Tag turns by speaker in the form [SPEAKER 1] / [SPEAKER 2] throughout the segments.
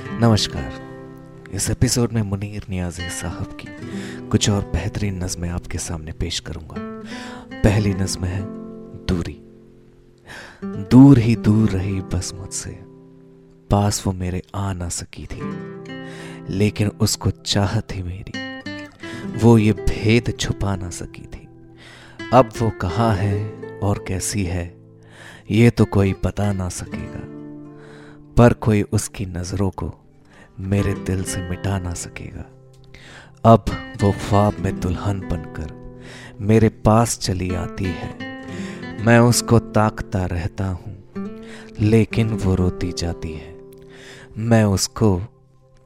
[SPEAKER 1] नमस्कार। इस एपिसोड में मुनीर नियाजी साहब की कुछ और बेहतरीन नज़में आपके सामने पेश करूँगा। पहली नज़म है, दूरी। दूर ही दूर रही बस मुझसे। पास वो मेरे आ ना सकी थी, लेकिन उसको चाहत थी मेरी। वो ये भेद छुपा ना सकी थी। अब वो कहाँ है और कैसी है, ये तो कोई बता ना सकेगा पर कोई उसकी नज़रों को मेरे दिल से मिटा ना सकेगा। अब वो ख्वाब में दुल्हन बनकर मेरे पास चली आती है। मैं उसको ताकता रहता हूँ, लेकिन वो रोती जाती है। मैं उसको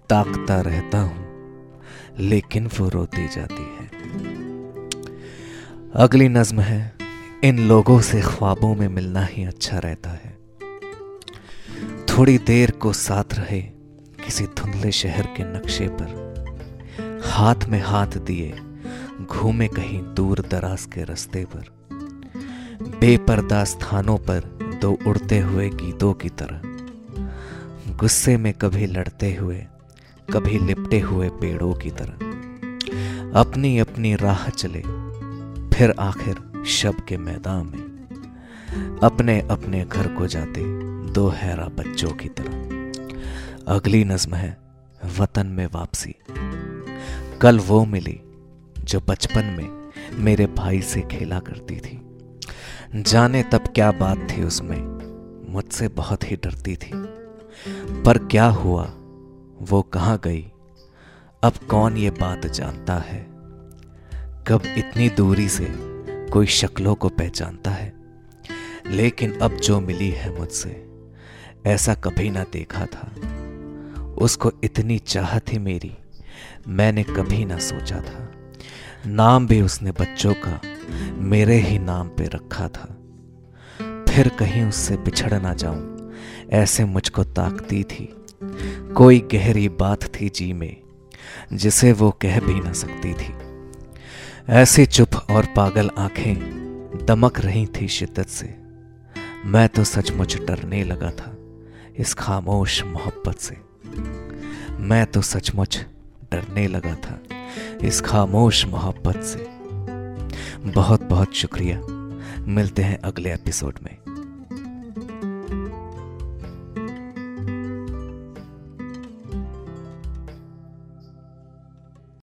[SPEAKER 1] ताकता रहता हूँ, लेकिन वो रोती जाती है। अगली नज्म है, इन लोगों से ख्वाबों में मिलना ही अच्छा रहता है। थोड़ी देर को साथ रहे किसी धुंधले शहर के नक्शे पर। हाथ में हाथ दिए घूमे कहीं दूर दराज के रास्ते पर। बेपर्दा स्थानों पर दो उड़ते हुए गीतों की तरह। गुस्से में कभी लड़ते हुए, कभी लिपटे हुए पेड़ों की तरह। अपनी अपनी राह चले, फिर आखिर शब के मैदान में अपने अपने घर को जाते। दो हैरा बच्चों की तरह। अगली नज्म है वतन में वापसी। कल वो मिली जो बचपन में मेरे भाई से खेला करती थी। जाने तब क्या बात थी उसमें, मुझसे बहुत ही डरती थी। पर क्या हुआ, वो कहाँ गई? अब कौन ये बात जानता है? कब इतनी दूरी से कोई शक्लों को पहचानता है? लेकिन अब जो मिली है मुझसे ऐसा कभी ना देखा था। उसको इतनी चाह थी मेरी, मैंने कभी ना सोचा था। नाम भी उसने बच्चों का मेरे ही नाम पे रखा था। फिर कहीं उससे बिछड़ ना जाऊँ, ऐसे मुझको ताकती थी। कोई गहरी बात थी जी में, जिसे वो कह भी ना सकती थी। ऐसी चुप और पागल आँखें दमक रही थी शिद्दत से। मैं तो सचमुच डरने लगा था। इस खामोश मोहब्बत से। मैं तो सचमुच डरने लगा था इस खामोश मोहब्बत से। बहुत बहुत शुक्रिया। मिलते हैं अगले एपिसोड में।